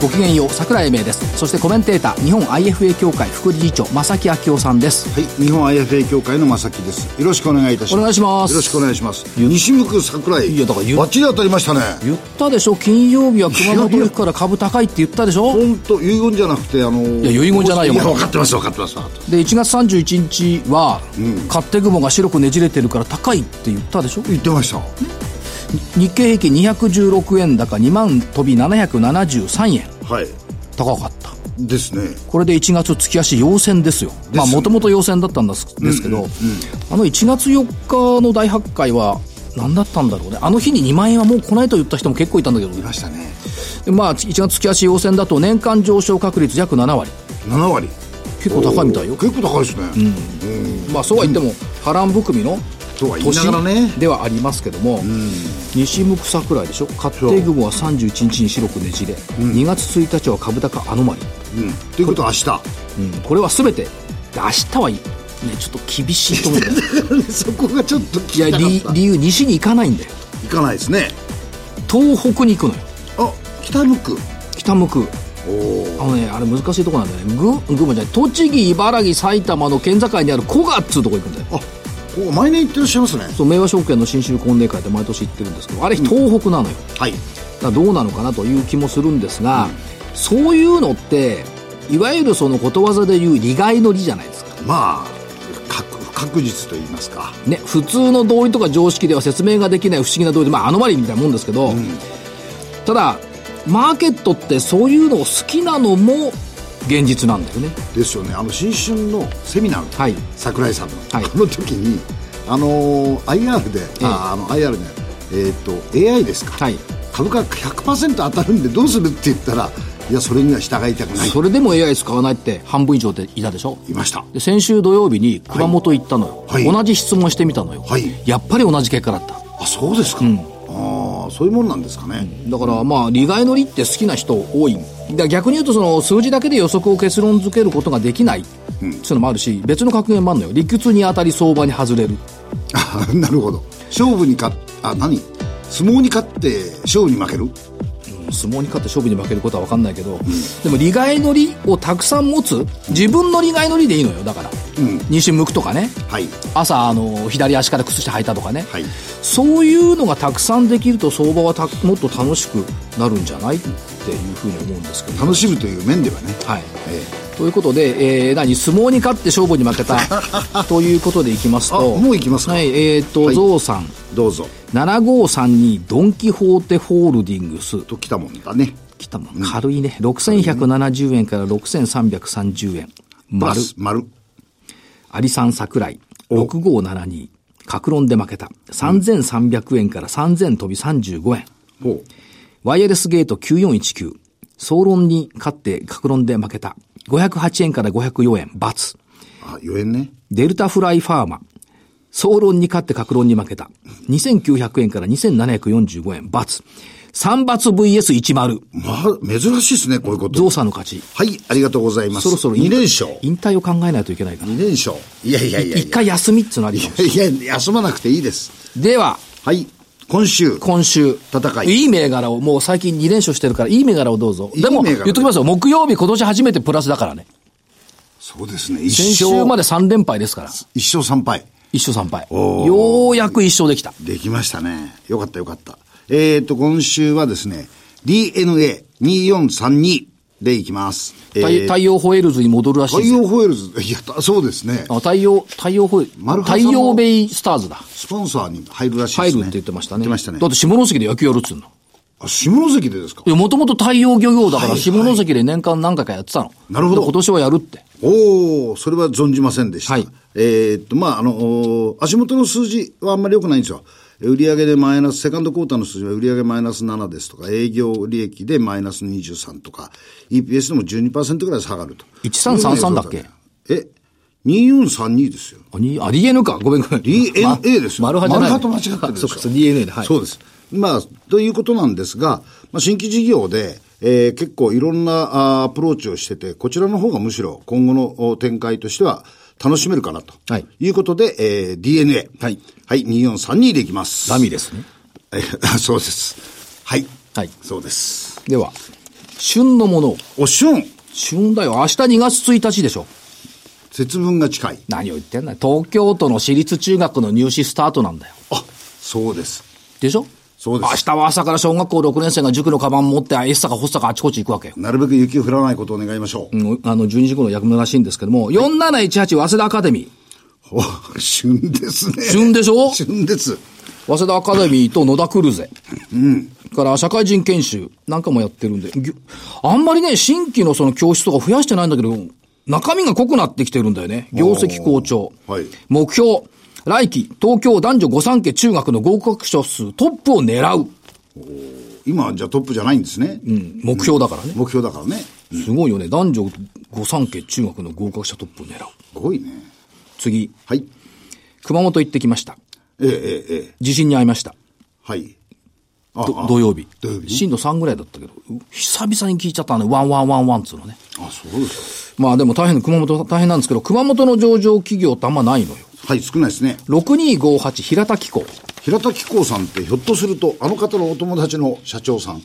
ごきげんよう桜井英明ですそしてコメンテーター日本 IFA 協会副理事長正木明夫さんですはい、日本 IFA 協会の正木です。よろしくお願いいたします。お願いしますよろしくお願いします。西向く桜井。いやだからバッチリ当たりましたね。言ったでしょ？金曜日は熊本行くから株高いって言ったでしょ？本当遺言じゃなくて、あのー、いや遺言じゃないよいや、分かってます、分かってます。で1月31日は、勝手雲が白くねじれてるから高いって言ったでしょ？言ってました。日経平均216円高2万飛び773円。はい。高かった。ですね。これで1月月足陽線ですよ。まあもともと陽線だったんですですけど、あの1月4日の大発会は何だったんだろうね。あの日に2万円はもう来ないと言った人も結構いたんだけどいましたね。でまあ1月月足陽線だと年間上昇確率約7割。7割。結構高いみたいよ。結構高いですね。まあそうは言っても波乱含みのとは言い年ながらね。ではありますけども、西向く桜井でしょ？勝手雲は31日に白くねじれ、2月1日は株高アノマリ、うん。ということは明日。うん、これは全てで明日はいいねちょっと厳しいと思うんだよ そこがちょっと聞いや。理理由西に行かないんだよ行かないですね。東北に行くのよあ、北向く。北向くおお。あのねあれ難しいとこなんだよね群群馬じゃない栃木茨城埼玉の県境にある古賀っつうとこ行くんだよあ、ここ毎年行ってらっしゃいますね。そう明和証券の新州婚礼会で毎年行ってるんですけどあれ東北なのよ、はい。だからどうなのかなという気もするんですが、そういうのっていわゆるそのことわざでいう利害の利じゃないですかまあ、確不確実と言いますか。ね、普通の同意とか常識では説明ができない不思議な同意で、まあ、アノマリーみたいなもんですけど、ただマーケットってそういうのを好きなのも現実なんだよね。ですよね。あの新春のセミナー、はい。桜井さんの、はい。あの時にあのー IR で、ああの IR ねえっ、と AI ですか、はい。株価100%当たるんでどうするって言ったらいやそれには従いたくない。それでも AI 使わないって半分以上でいたでしょ。いました。で先週土曜日に熊本行ったのよ、はい。同じ質問してみたのよ、はい。やっぱり同じ結果だった。あそうですか、ああそういうもんなんですかね、だからまあ利害の利って好きな人多い。だ逆に言うとその数字だけで予測を結論付けることができない。っていうのもあるし別の格言もあるのよ。理屈に当たり相場に外れる。あ なるほど。勝負に勝っあ何？相撲に勝って勝負に負ける？相撲に勝って勝負に負けることは分かんないけど、でも利害の利をたくさん持つ自分の利害の利でいいのよだから、西向くとかね。はい。朝あの左足から靴下履いたとかね、はい。そういうのがたくさんできると相場はたもっと楽しくなるんじゃない？っていうふうに思うんですけど。楽しむという面ではね。はい、ということで、えー、何相撲に勝って勝負に負けた ということでいきますと。あもう行きますか？はいえっ、と、はい。ゾウさん。どうぞ。7532ドン・キホーテホールディングス。ときたもんだね。来たもん。軽いね。6170円から6330円。丸。丸。アリさん桜井。6572格論で負けた。3300円から3000飛び35円。ワイヤレスゲート9419総論に勝って格論で負けた508円から504円×あ4円ねデルタフライファーマ総論に勝って格論に負けた2900円から2745円×三罰 VS10 まあ、珍しいですね、こういうこと。ゾウさんの勝ちはい、ありがとうございます。そろそろ2連勝。引退を考えないといけないから2連勝。いやいやいやいや。一回休みっつうのありかもしれいや、休まなくていいです。でははい、今週。今週。戦いいい銘柄を、もう最近2連勝してるから、いい銘柄をどうぞ。でも、言っときますよ。木曜日今年初めてプラスだからね。そうですね、一先週勝。まで3連敗ですから。一勝3敗。一勝3敗。ようやく一勝できた。できましたね。よかったよかった。えっ、と、今週はですね、DNA2432 でいきます。え太ー太陽ホエールズに戻るらしい太ですよ陽ホエールズ、いや、そうですね。あ太陽、太陽ホエ丸太原さんも陽ベイスターズだ。スポンサーに入るらしいですね。入るって言ってましたね。言ってましたねだって下関で野球やるっつうの。あ、下関でですか？いや、もともと太陽漁業だから、はい下関で年間何回かやってたの。なるほどで今年はやるって。おおそれは存じませんでした。はいえーっと、まあ、あの、お足元の数字はあんまり良くないんですよ。売上でマイナス、セカンドクォーターの数字は売上マイナス7ですとか、営業利益でマイナス23とか、EPS でも12%ぐらい下がると。1333だっけ？え？2432ですよ。あ、にあ DNA か。ごめんごめん。DNA ですよ。マルハじゃない。マルハと間違ってるでしょそうか、DNA で。はい。そうです。まあ、ということなんですが、まあ、新規事業で、えー結構いろんなあアプローチをしてて、こちらの方がむしろ今後のお展開としては楽しめるかなと。はいいうことで、えー DNA。はい。はい、2432でいきます。ダミーですね。えー そうです。はい。はいそうです。では、旬のものを。おしゅん旬だよ。明日2月1日でしょ。節分が近い。何を言ってんだよ。東京都の私立中学の入試スタートなんだよ。あ、そうです。でしょそうです明日は朝から小学校6年生が塾のカバン持って、エッサかホッサかあちこち行くわけよ。なるべく雪を降らないことを願いましょう。うん、あの、12時頃の役目らしいんですけども、4718早稲田アカデミー。お、旬ですね。旬でしょ？旬です。早稲田アカデミーと野田クルゼ。うん。から社会人研修なんかもやってるんで、あんまりね、新規のその教室とか増やしてないんだけど、中身が濃くなってきてるんだよね。業績好調。はい目標、来期、東京男女御三家中学の合格者数トップを狙う。今、じゃあトップじゃないんですね。うん。目標だからね。目標だからね。すごいよね。男女御三家中学の合格者トップを狙う。すごいね。次、はい。熊本行ってきました。ええええええ地震に遭いました。はい。土曜日。土曜日？ね震度3ぐらいだったけど、う久々に聞いちゃったね。ワンワンワンワンっつうのね。あ、そうですまあでも大変、熊本大変なんですけど、熊本の上場企業ってあんまないのよ。か。はい、少ないですね。6258平田機構。平田紀光さんってひょっとすると、あの方のお友達の社長さん。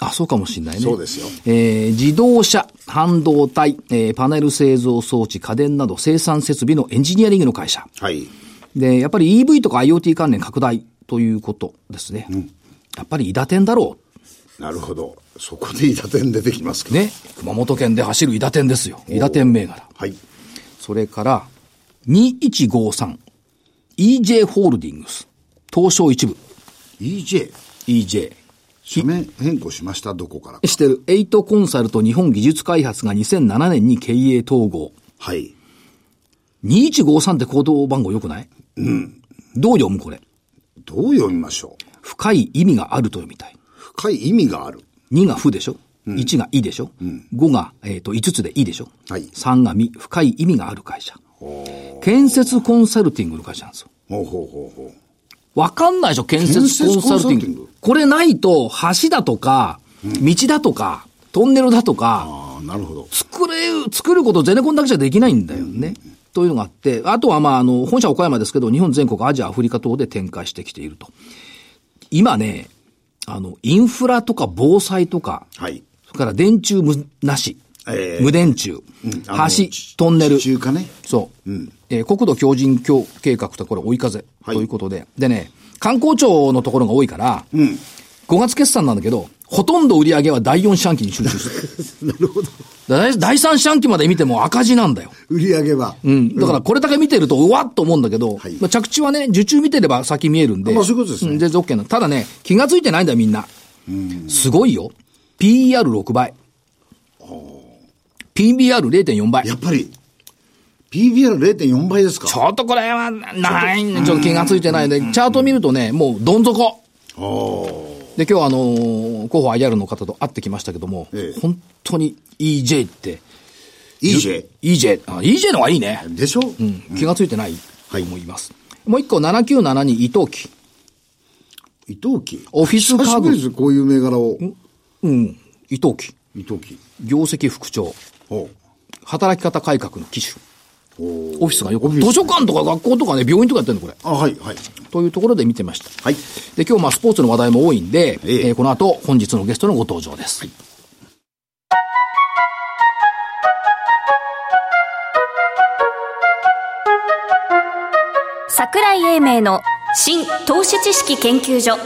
あ、そうかもしんないね。そうですよえー自動車、半導体、えーパネル製造装置、家電など生産設備のエンジニアリングの会社。はい。で、やっぱり EV とか IoT 関連拡大ということですね。やっぱり伊田店だろなるほど。そこで伊達店出てきますけう。ど。ね。熊本県で走る伊田店ですよ。伊田店銘柄。はい。それから、2153、EJ ホールディングス、東証一部、EJ。EJ。社名変更しました、どこから。してる、エイトコンサルと日本技術開発が2007年に経営統合。はい。2153って行動番号良くない？うん。どう読むこれ？どう読みましょう？深い意味があると読みたい。深い意味がある。2が負でしょ、?1 がいでしょ、?5 が、えっ、と、5つでいいでしょ？はい3がみ、深い意味がある会社。建設コンサルティングの会社なんですよ。ほうほうほうほう。わかんないでしょ建設コンサルティン建設コンググ。これないと、橋だとか、道だとか、トンネルだとか、なるほど。作れ、作ることゼネコンだけじゃできないんだよね。というのがあって、あとはまあ、あの、本社岡山ですけど、日本全国、アジア、アフリカ等で展開してきていると。今ね、あの、インフラとか防災とか、はい。それから電柱無なし、ええ無電柱、あの橋、トンネル、地中化ね。そう。えー国土強靭強計画とこれ追い風とはいいうことで、でね、観光庁のところが多いから、うん。5月決算なんだけど、ほとんど売り上げは第4四半期に集中する。なるほど。第第3四半期まで見ても赤字なんだよ。売り上げは。うん。だからこれだけ見てると、うわっと思うんだけど、はいまあ、着地はね、受注見てれば先見えるんで。まあそういうことですねん全然 OK な。ただね、気がついてないんだよ、みんな。すごいよ。PER6 倍。PBR0.4 倍。やっぱり、PBR0.4 倍ですか？ちょっとこれは、ないちょっと気がついてないんで、チャート見るとね、もうどん底。で、今日あのー広報 IR の方と会ってきましたけども、ええ本当に EJ って、EJ。EJ、あ EJ の方がいいね。でしょ？うん、気がついてないとはい思います。もう一個、7972伊藤機。伊藤機。オフィス家具久しぶりですこういう銘柄を。うん、伊藤機。伊藤機。業績副長。ほ働き方改革の機種。オフィスがよく、図書館とか学校とかね、病院とかやってるの、これ。あ、はい、はい。というところで見てました。はい。で、今日まあスポーツの話題も多いんで、えええーこの後本日のゲストのご登場です。桜井英明の新投資知識研究所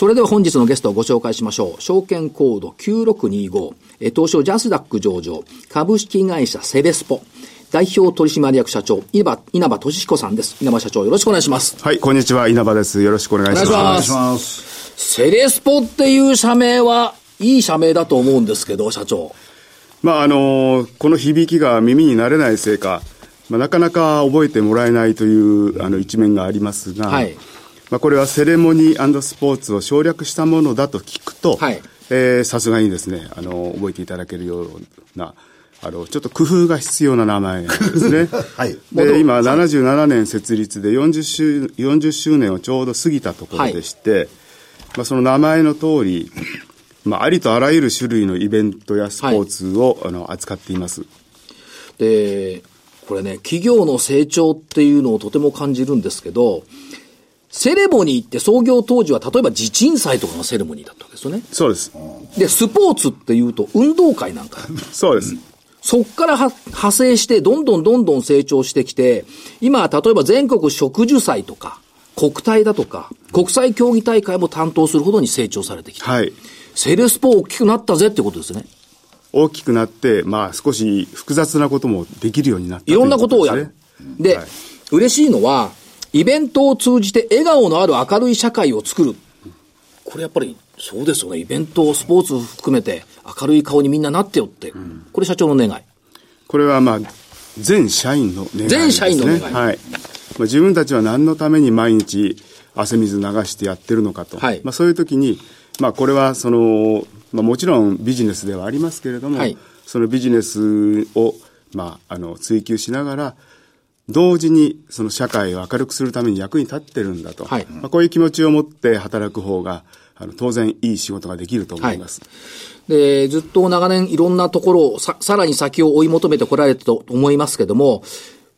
それでは本日のゲストをご紹介しましょう。証券コード9625、えー東証ジャスダック上場、株式会社セレスポ、代表取締役社長、稲葉、稲葉俊彦さんです。稲葉社長よろしくお願いします。はい、こんにちは、稲葉です。よろしくお願いします。お願いしお願いします。セレスポっていう社名はいい社名だと思うんですけど、社長。まあ、あのこの響きが耳に慣れないせいか、まあ、なかなか覚えてもらえないというあの一面がありますが、はいまあ、これはセレモニースポーツを省略したものだと聞くと、さすがにですね、あの、覚えていただけるような、あの、ちょっと工夫が必要な名前なんですね。はい。で、今、77年設立で40周、40周年をちょうど過ぎたところでして、はい、まあ、その名前の通り、まあ、ありとあらゆる種類のイベントやスポーツを、はい、あの扱っています。で、これね、企業の成長っていうのをとても感じるんですけど、セレモニーって創業当時は例えば地鎮祭とかのセレモニーだったわけですよね。そうです。で、スポーツっていうと運動会なんか。そうです。そっから派生して、どんどんどんどん成長してきて、今、例えば全国植樹祭とか、国体だとか、国際競技大会も担当するほどに成長されてきて。はい。セレスポ大きくなったぜってことですね。大きくなって、まあ少し複雑なこともできるようになった、ね、いろんなことをやる。で、はい、嬉しいのは、イベントを通じて笑顔のある明るい社会を作る。これやっぱりそうですよね。イベント、スポーツ含めて明るい顔にみんななってよって。うん、これ社長の願い。これはまあ、全社員の願いですね。全社員の願い。はい。まあ、自分たちは何のために毎日汗水流してやってるのかと。はい。まあそういう時に、まあこれはその、まあもちろんビジネスではありますけれども、はい、そのビジネスを、まあ、あの、追求しながら、同時にその社会を明るくするために役に立ってるんだと。はい、まあ、こういう気持ちを持って働く方が、あの、当然いい仕事ができると思います。はい、で、ずっと長年いろんなところをさ、さらに先を追い求めてこられたと思いますけども、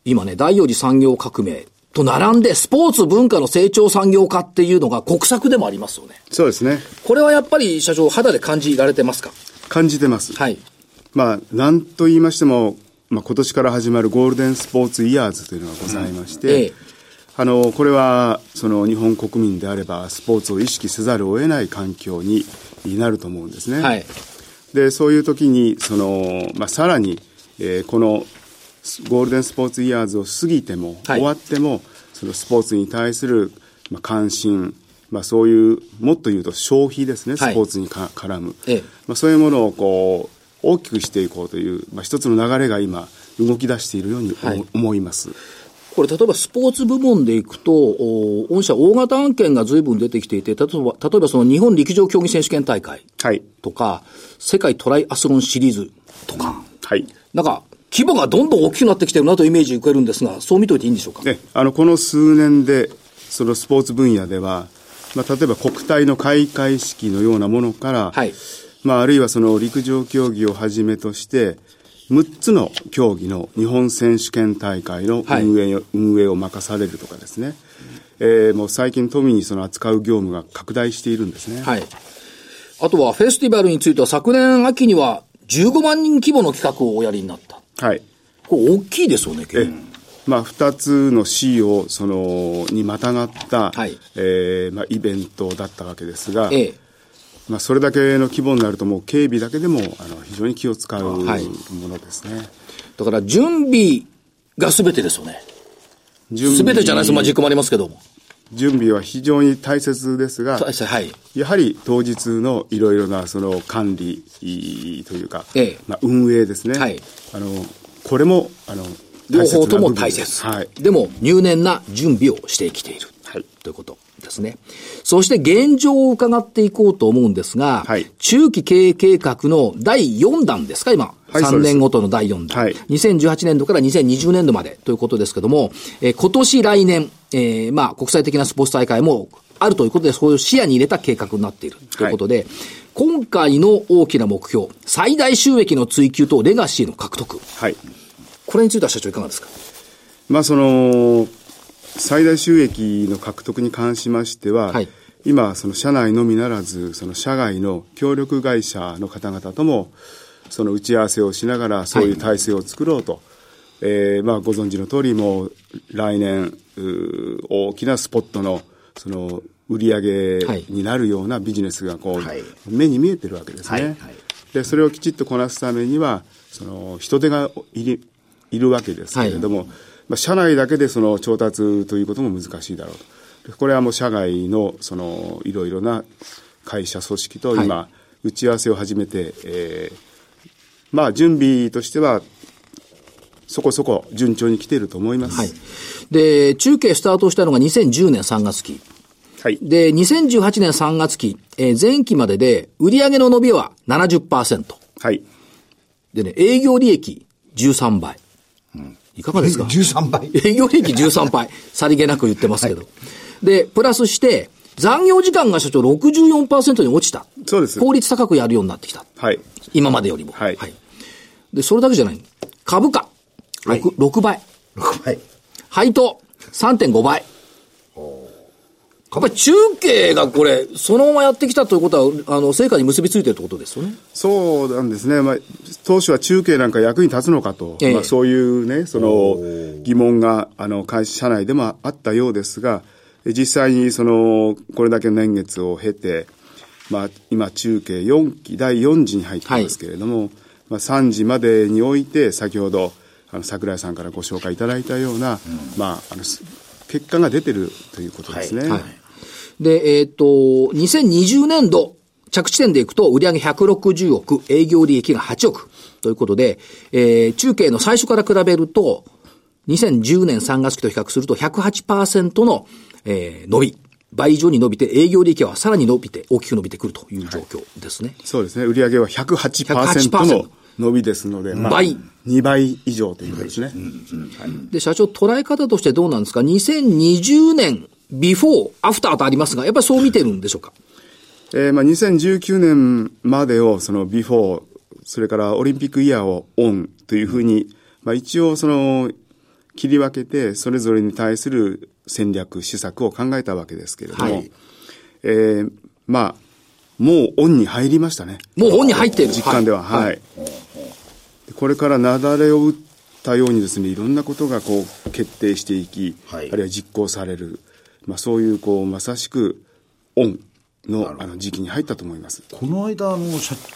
今ね、第四次産業革命と並んで、スポーツ文化の成長産業化っていうのが国策でもありますよね。そうですね。これはやっぱり社長、肌で感じられてますか？感じてます。はい。まあ、なんと言いましても、まあ、今年から始まるゴールデンスポーツイヤーズというのがございまして、うんええ、あの、これは、その日本国民であれば、スポーツを意識せざるを得ない環境になると思うんですね。はい。で、そういう時に、その、まあ、さらに、えー、この、ゴールデンスポーツイヤーズを過ぎても、はい、終わっても、そのスポーツに対する、まあ、関心、まあ、そういう、もっと言うと消費ですね、スポーツにか、はい、絡む、ええ、まあ、そういうものをこう、大きくしていこうという、まあ、一つの流れが今、動き出しているように、はい、思います。これ、例えばスポーツ部門でいくと、御社大型案件が随分出てきていて、例えば、例えばその日本陸上競技選手権大会とか、はい、世界トライアスロンシリーズとか、はい。なんか、規模がどんどん大きくなってきてるなというイメージ受けるんですが、そう見ておいていいんでしょうか？ね、あの、この数年で、そのスポーツ分野では、まあ、例えば国体の開会式のようなものから、はい。まあ、あるいはその陸上競技をはじめとして、6つの競技の日本選手権大会の運営,、はい、運営を任されるとかですね、えー、もう最近富にその扱う業務が拡大しているんですね。はい。あとはフェスティバルについては昨年秋には15万人規模の企画をおやりになった。はい。これ大きいですよね、結構。まあ、2つの市をそのにまたがった、はい、えー、まあ、イベントだったわけですが、ええ、まあ、それだけの規模になるともう警備だけでもあの非常に気を使うものですね、はい、だから準備が全てですよね。全てじゃないです、まあ、軸もありますけども。準備は非常に大切ですが、はい、やはり当日のいろいろなその管理というか、ええ、まあ、運営ですね、はい、あのこれもあの両方とも大切、はい、でも入念な準備をしてきている、はい、ということですね。そして現状を伺っていこうと思うんですが、はい、中期経営計画の第4弾ですか、今。はい、3年ごとの第4弾。はい、2018年度から2020年度までということですけども、えー、今年来年、えー、まあ、国際的なスポーツ大会もあるということで、そういう視野に入れた計画になっているということで、はい、今回の大きな目標、最大収益の追求とレガシーの獲得。はい。これについては社長いかがですか？まあ、その、最大収益の獲得に関しましては、はい、今、その社内のみならず、その社外の協力会社の方々とも、その打ち合わせをしながら、そういう体制を作ろうと。はい、えー、まあ、ご存知の通り、もう、来年、大きなスポットの、その、売り上げになるようなビジネスがこう、はい、目に見えてるわけですね。はい。はい、で、それをきちっとこなすためには、その、人手がいるいるわけですけれども、まあ、社内だけでその調達ということも難しいだろうと。これはもう社外のそのいろいろな会社組織と今、打ち合わせを始めて、はい、えー、まあ準備としてはそこそこ順調に来ていると思います。はい。で、中継スタートしたのが2010年3月期。はい。で、2018年3月期、えー、前期までで売上の伸びは70%。はい。でね、営業利益13倍。うん、いかがですか ?13 倍。営業利益13倍。さりげなく言ってますけど。はい、で、プラスして、残業時間が社長64%に落ちた。そうです。効率高くやるようになってきた。はい。今までよりも。はい。はい、で、それだけじゃない。株価。6、はい、6倍。6倍。配当。3.5倍。やっぱり中継がこれ、そのままやってきたということは、あの、成果に結びついてるってことですよね。そうなんですね。まあ、当初は中継なんか役に立つのかと、ええ、まあ、そういうね、その、疑問が、あの、会社内でもあったようですが、実際にその、これだけの年月を経て、まあ、今中継4期、第4次に入ってますけれども、はい、まあ、3次までにおいて、先ほど、あの、桜井さんからご紹介いただいたような、うん、まあ、あの、結果が出てるということですね。はい、はいで、えっ、ー、と、2020年度、着地点でいくと、売上160億、営業利益が8億。ということで、えー、中継の最初から比べると、2010年3月期と比較すると108%の、えー、伸び。倍以上に伸びて、営業利益はさらに伸びて、大きく伸びてくるという状況ですね。はい、そうですね。売上は108%の伸びですので、まあ、倍。2倍以上ということですね。で、社長、捉え方としてどうなんですか ?2020 年ビフォー、アフターとありますが、やっぱりそう見てるんでしょうか？えー、まあ2019年までをそのビフォー、それからオリンピックイヤーをオンというふうに、まあ一応その切り分けて、それぞれに対する戦略、施策を考えたわけですけれども、はい、えー、まあ、もうオンに入りましたね。もうオンに入っている。実感では、はい。はい、これから雪崩を打ったようにですね、いろんなことがこう決定していき、はい、あるいは実行される。まあ、そういうこうまさしくオンのあの時期に入ったと思います。この間あの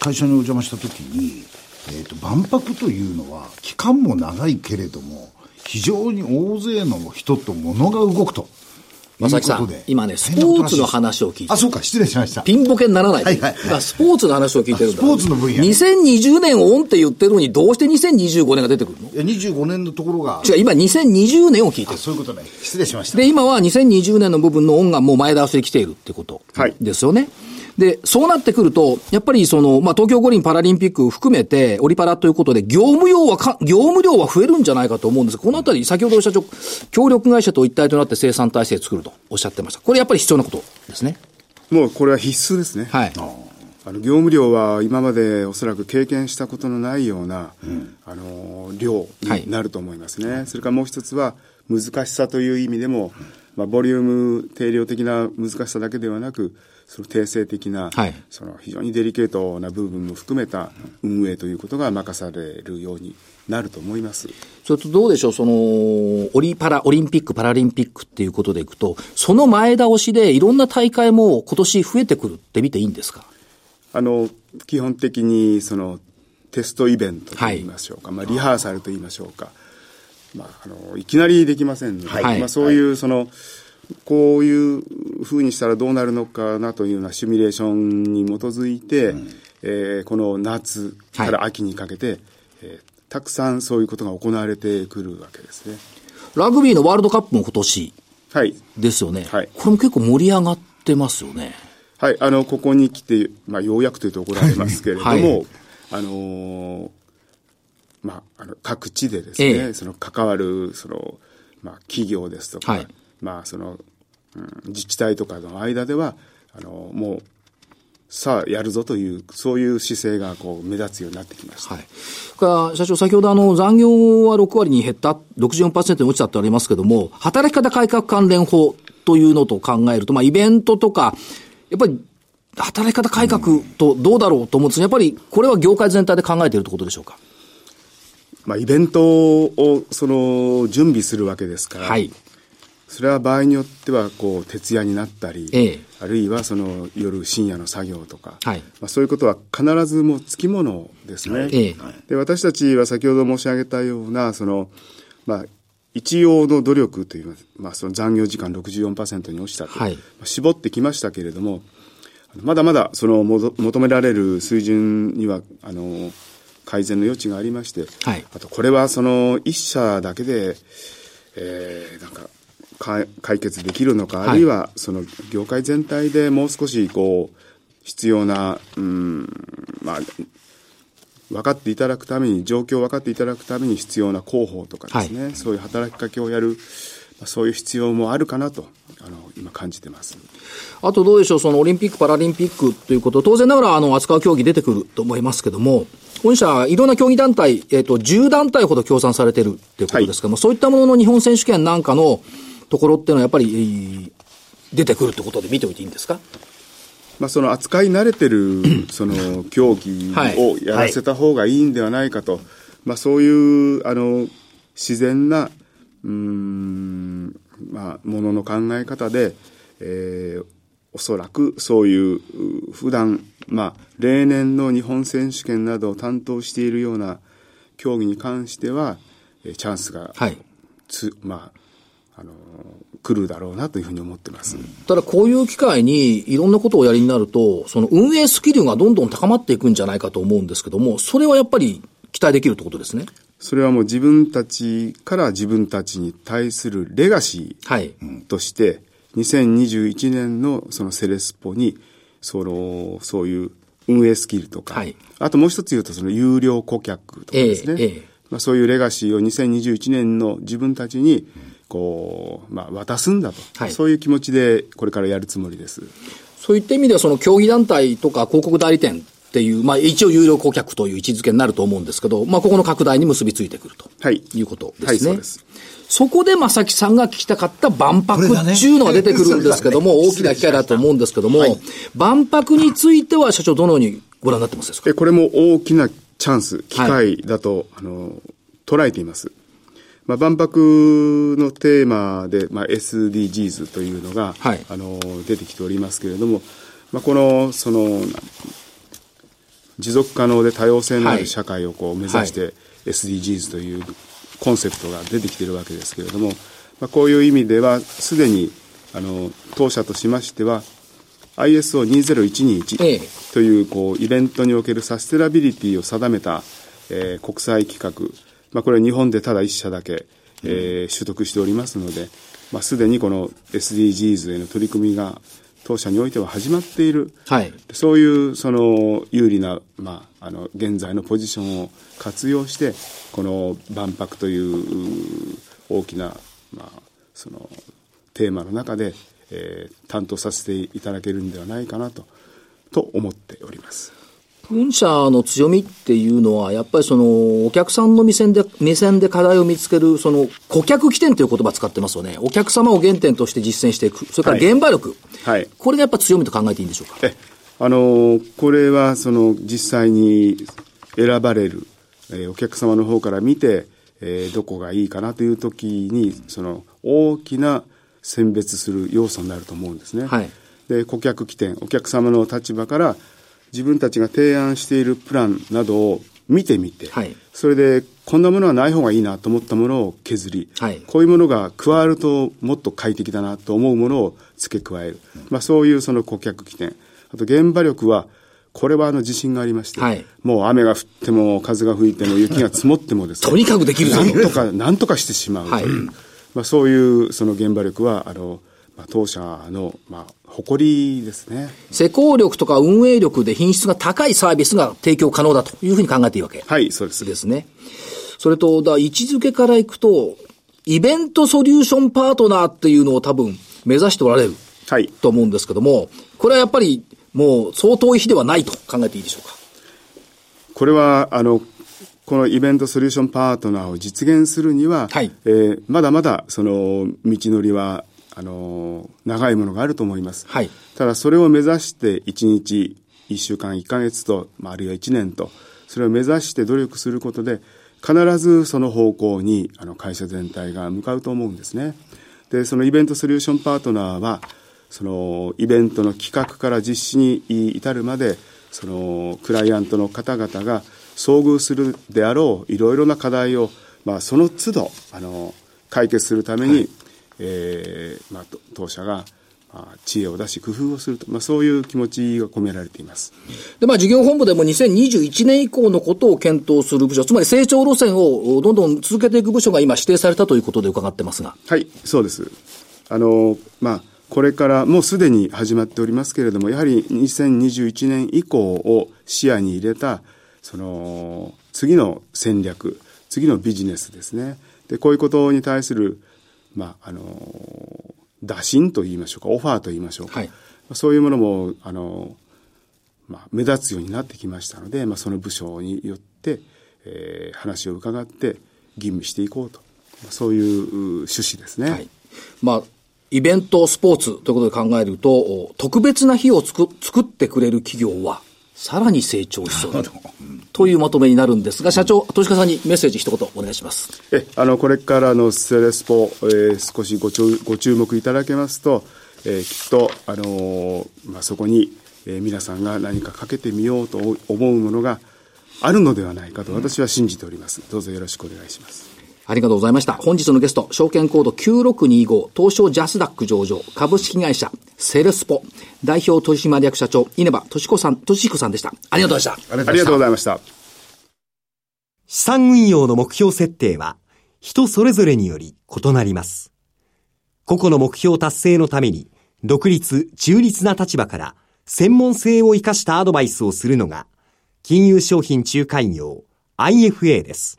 会社にお邪魔したときに、えーと、万博というのは期間も長いけれども非常に大勢の人と物が動くと正木さん、今ね、スポーツの話を聞いてあ、そうか、失礼しました。ピンボケにならない。はいはい、はい、スポーツの話を聞いてるんだ。スポーツの分野。2020年オンって言ってるのに、どうして2025年が出てくるの？いや、25年のところが。違う、今2020年を聞いてる。そういうことね。失礼しました。で、今は2020年の部分のオンがもう前倒しで来ているってことですよね。はいで、そうなってくると、やっぱりその、まあ、東京五輪パラリンピック含めて、オリパラということで、業務用はか、業務量は増えるんじゃないかと思うんですが、このあたり、先ほど社長、協力会社と一体となって生産体制を作るとおっしゃってました。これやっぱり必要なことですね。もうこれは必須ですね。はい。あの業務量は今までおそらく経験したことのないような、うん、あの量になると思いますね、はい、それからもう一つは難しさという意味でも、まあ、ボリューム定量的な難しさだけではなくその定性的な、はい、その非常にデリケートな部分も含めた運営ということが任されるようになると思います。それとどうでしょう、その、オリパラ、オリンピック、パラリンピックっていうことでいくと、その前倒しでいろんな大会も今年増えてくるって見ていいんですか？あの、基本的にその、テストイベントとい。いましょうか、はい、まあ、リハーサルといいましょうか、まあ、あのいきなりできませんので、はい、まあ、そういうその、はいこういうふうにしたらどうなるのかなというようなシミュレーションに基づいて、うん、えー、この夏から秋にかけて、はい、えー、たくさんそういうことが行われてくるわけですね。ラグビーのワールドカップも今年ですよね。はい。これも結構盛り上がってますよね。はい。あの、ここに来て、まあ、ようやくというと怒られますけれども、はい、あのー、まあ、あの各地でですね、ええ、その関わる、その、まあ、企業ですとか、はい、まあ、その、うん、自治体とかの間では、あの、もう、さあやるぞという、そういう姿勢がこう目立つようになってきました。はい。か社長、先ほどあの残業は6割に減った、64%に落ちたってありますけども、働き方改革関連法というのと考えると、まあイベントとか、やっぱり働き方改革とどうだろうと思うんですが、やっぱりこれは業界全体で考えているということでしょうか？まあイベントをその準備するわけですから、はい。それは場合によってはこう徹夜になったり、ええ、あるいはその夜深夜の作業とか、はい、まあ、そういうことは必ずもつきものですね、え、で私たちは先ほど申し上げたようなその、まあ、一応の努力という、まあ、その残業時間64%に落ちたと、はい、絞ってきましたけれどもまだまだその求められる水準にはあの改善の余地がありまして、はい、あとこれはその一社だけで、えー、なんか解決できるのか、あるいはその業界全体でもう少しこう必要な、うん、まあ、分かっていただくために、状況を分かっていただくために必要な広報とかですね、はい、そういう働きかけをやる、そういう必要もあるかなと、あの、今感じてます。あとどうでしょう、そのオリンピック・パラリンピックということ、当然ながら、あの、扱う競技出てくると思いますけども、本社、いろんな競技団体、えっ、ー、と、10団体ほど協賛されてるっていうことですけども、はい、そういったものの日本選手権なんかのところっていうのは、やっぱり、出てくるってことで見ておいていいんですか？まあ、その扱い慣れてる その競技をやらせた方がいいんではないかと、まあ、そういうあの自然なうんまあものの考え方で、えー、おそらくそういう普段まあ例年の日本選手権などを担当しているような競技に関してはチャンスがつ、はい、まああの来るだろうなというふうに思ってます。ただこういう機会にいろんなことをやりになると、その運営スキルがどんどん高まっていくんじゃないかと思うんですけども、それはやっぱり期待できるってことですね。それはもう自分たちから自分たちに対するレガシーとして、はい、2021年のそのセレスポに、その、そういう運営スキルとか、はい、あともう一つ言うとその有料顧客とかですね、えーえー、まあ、そういうレガシーを2021年の自分たちに、うんこう、まあ、渡すんだと、はい、そういう気持ちでこれからやるつもりです。そういった意味では、その競技団体とか広告代理店っていう、まあ、一応有料顧客という位置づけになると思うんですけど、まあ、ここの拡大に結びついてくると、はい、いうことですね。はい、そうです。そこで正木さんが聞きたかった万博っていうのが出てくるんですけども、ね、大きな機会だと思うんですけども、はい、万博については社長どのようにご覧になってますか？これも大きなチャンス、機会だと、はい、あの、捉えています。まあ、万博のテーマで、まあ、SDGs というのが、はい、あの出てきておりますけれども、まあ、このその持続可能で多様性のある社会をこう目指して、SDGs というコンセプトが出てきているわけですけれども、まあ、こういう意味ではすでにあの当社としましては ISO2021 というこうイベントにおけるサステナビリティを定めた、えー、国際規格まあ、これは日本でただ一社だけ、えー、取得しておりますので、まあ、すでにこの SDGs への取り組みが当社においては始まっている、はい、そういうその有利な、まあ、あの現在のポジションを活用してこの万博という大きな、まあ、そのテーマの中で、えー、担当させていただけるんではないかなとと思っております。本社の強みっていうのは、やっぱりその、お客さんの目線で、目線で課題を見つける、その、顧客起点という言葉を使ってますよね。お客様を原点として実践していく。それから現場力。はい。これがやっぱ強みと考えていいんでしょうか？え、あの、これは、その、実際に選ばれる、えー、お客様の方から見て、えー、どこがいいかなという時に、その、大きな選別する要素になると思うんですね。はい。で、顧客起点、お客様の立場から、自分たちが提案しているプランなどを見てみて、はい、それでこんなものはない方がいいなと思ったものを削り、はい、こういうものが加わるともっと快適だなと思うものを付け加える、うん、まあ、そういうその顧客起点。あと現場力はこれはあの自信がありまして、はい、もう雨が降っても風が吹いても雪が積もってもですね とにかくできるなんとかなんとかしてしまうという、まあ、そういうその現場力はあのまあ、当社の、まあ、誇りですね。施工力とか運営力で品質が高いサービスが提供可能だというふうに考えていいわけはい、そうです。ですね。それと、だ位置づけからいくと、イベントソリューションパートナーっていうのを多分目指しておられる。はい。と思うんですけども、これはやっぱりもう相当日ではないと考えていいでしょうか？これは、あの、このイベントソリューションパートナーを実現するには、はい、えー、まだまだその道のりはあの、長いものがあると思います。はい。ただそれを目指して1日、1週間、1ヶ月と、まあ、あるいは1年と、それを目指して努力することで、必ずその方向にあの会社全体が向かうと思うんですね。で、そのイベントソリューションパートナーは、そのイベントの企画から実施に至るまで、そのクライアントの方々が遭遇するであろういろいろな課題を、まあ、その都度あの解決するために、はいえーまあ、当社がまあ、知恵を出し工夫をすると、まあ、そういう気持ちが込められています。で、まあ、事業本部でも2021年以降のことを検討する部署、つまり成長路線をどんどん続けていく部署が今指定されたということで伺ってますが。はい、そうです。あの、まあ、これからもうすでに始まっておりますけれども、やはり2021年以降を視野に入れた、その、次の戦略、次のビジネスですね。で、こういうことに対する、まあ、あの、打診と言いましょうか、オファーと言いましょうか。はい、そういうものも、あの、まあ、目立つようになってきましたので、まあ、その部署によって、えー、話を伺って吟味していこうと。そういう趣旨ですね。はい。まあ、イベント、スポーツということで考えると、特別な日を作作ってくれる企業は、さらに成長しそうだと。というまとめになるんですが、社長、投資家さんにメッセージ一言お願いします。え、あの、これからのセレスポ、えー、少しご注ご注目いただけますと、えー、きっと、あのー、まあ、そこに、えー、皆さんが何かかけてみようと思うものがあるのではないかと私は信じております。どうぞよろしくお願いします。ありがとうございました。本日のゲスト、証券コード9625、東証ジャスダック上場、株式会社、セレスポ、代表取締役社長、稲葉敏子さん、敏彦さんでした。ありがとうございました。ありがとうございました。資産運用の目標設定は、人それぞれにより異なります。個々の目標達成のために、独立、中立な立場から、専門性を生かしたアドバイスをするのが、金融商品仲介業 IFA です。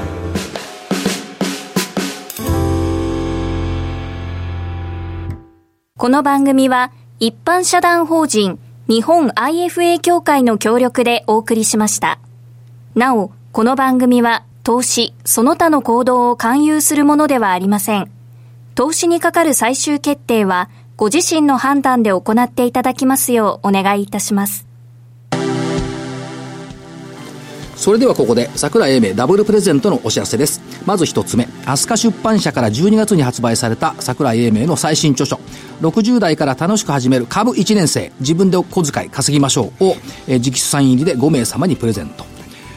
この番組は一般社団法人日本 IFA 協会の協力でお送りしました。なお、この番組は投資、その他の行動を勧誘するものではありません。投資にかかる最終決定はご自身の判断で行っていただきますようお願いいたします。それではここで桜英明ダブルプレゼントのお知らせです。まず一つ目、飛鳥出版社から12月に発売された桜英明の最新著書、60代から楽しく始める株1年生、自分でお小遣い稼ぎましょうを、えー、直筆サイン入りで5名様にプレゼント。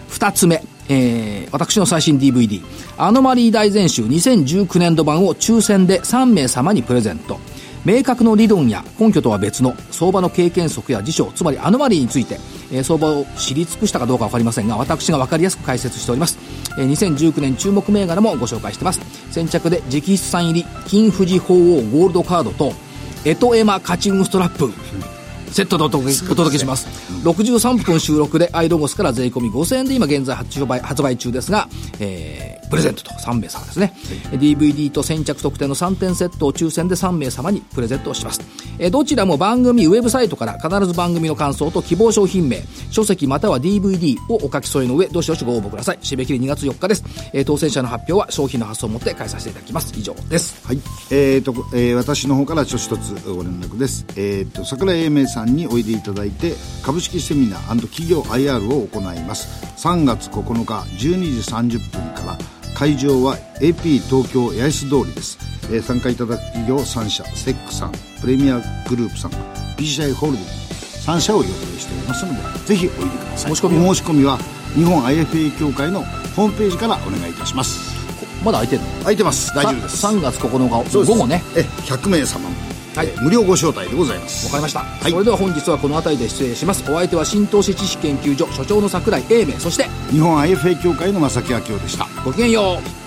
二つ目、えー、私の最新 DVD、アノマリー大全集2019年度版を抽選で3名様にプレゼント。明確の理論や根拠とは別の相場の経験則や事象、つまりアノマリーについて、えー、相場を知り尽くしたかどうかわかりませんが、私がわかりやすく解説しております。えー、2019年注目銘柄もご紹介してます。先着で直筆サイン入り、金富士鳳凰ゴールドカードと、エトエマカチングストラップ。セットでお届けお届けします。63分収録でアイロゴスから税込み5000円で今現在発売発売中ですが、えー、プレゼントと3名様ですね。はい、DVD と先着特典の3点セットを抽選で3名様にプレゼントをします。えー、どちらも番組ウェブサイトから必ず番組の感想と希望商品名、書籍または DVD をお書き添えの上、どしどしご応募ください。締め切り2月4日です。えー、当選者の発表は商品の発送をもって返させていただきます。以上です。はい。えーと、えー、私の方からちょ一つご連絡です。えーと、桜井英明さんにおいでいただいて株式セミナー企業 IR を行います3月9日12時30分から会場は AP 東京八重洲通りです、えー、参加いただく企業3社セックさんプレミアグループさん PCI ホールディング3社を予定しておりますのでぜひおいでください。申し込み申し込みは日本 IFA 協会のホームページからお願いいたします。まだ空いてるの？空いてます。大丈夫です。3月9日午後ね。え100名様はい、無料ご招待でございます。わかりました、はい、それでは本日はこの辺りで失礼します。お相手は新投資知識研究所所長の櫻井英明。そして日本 IFA 協会の正木明夫でした。ごきげんよう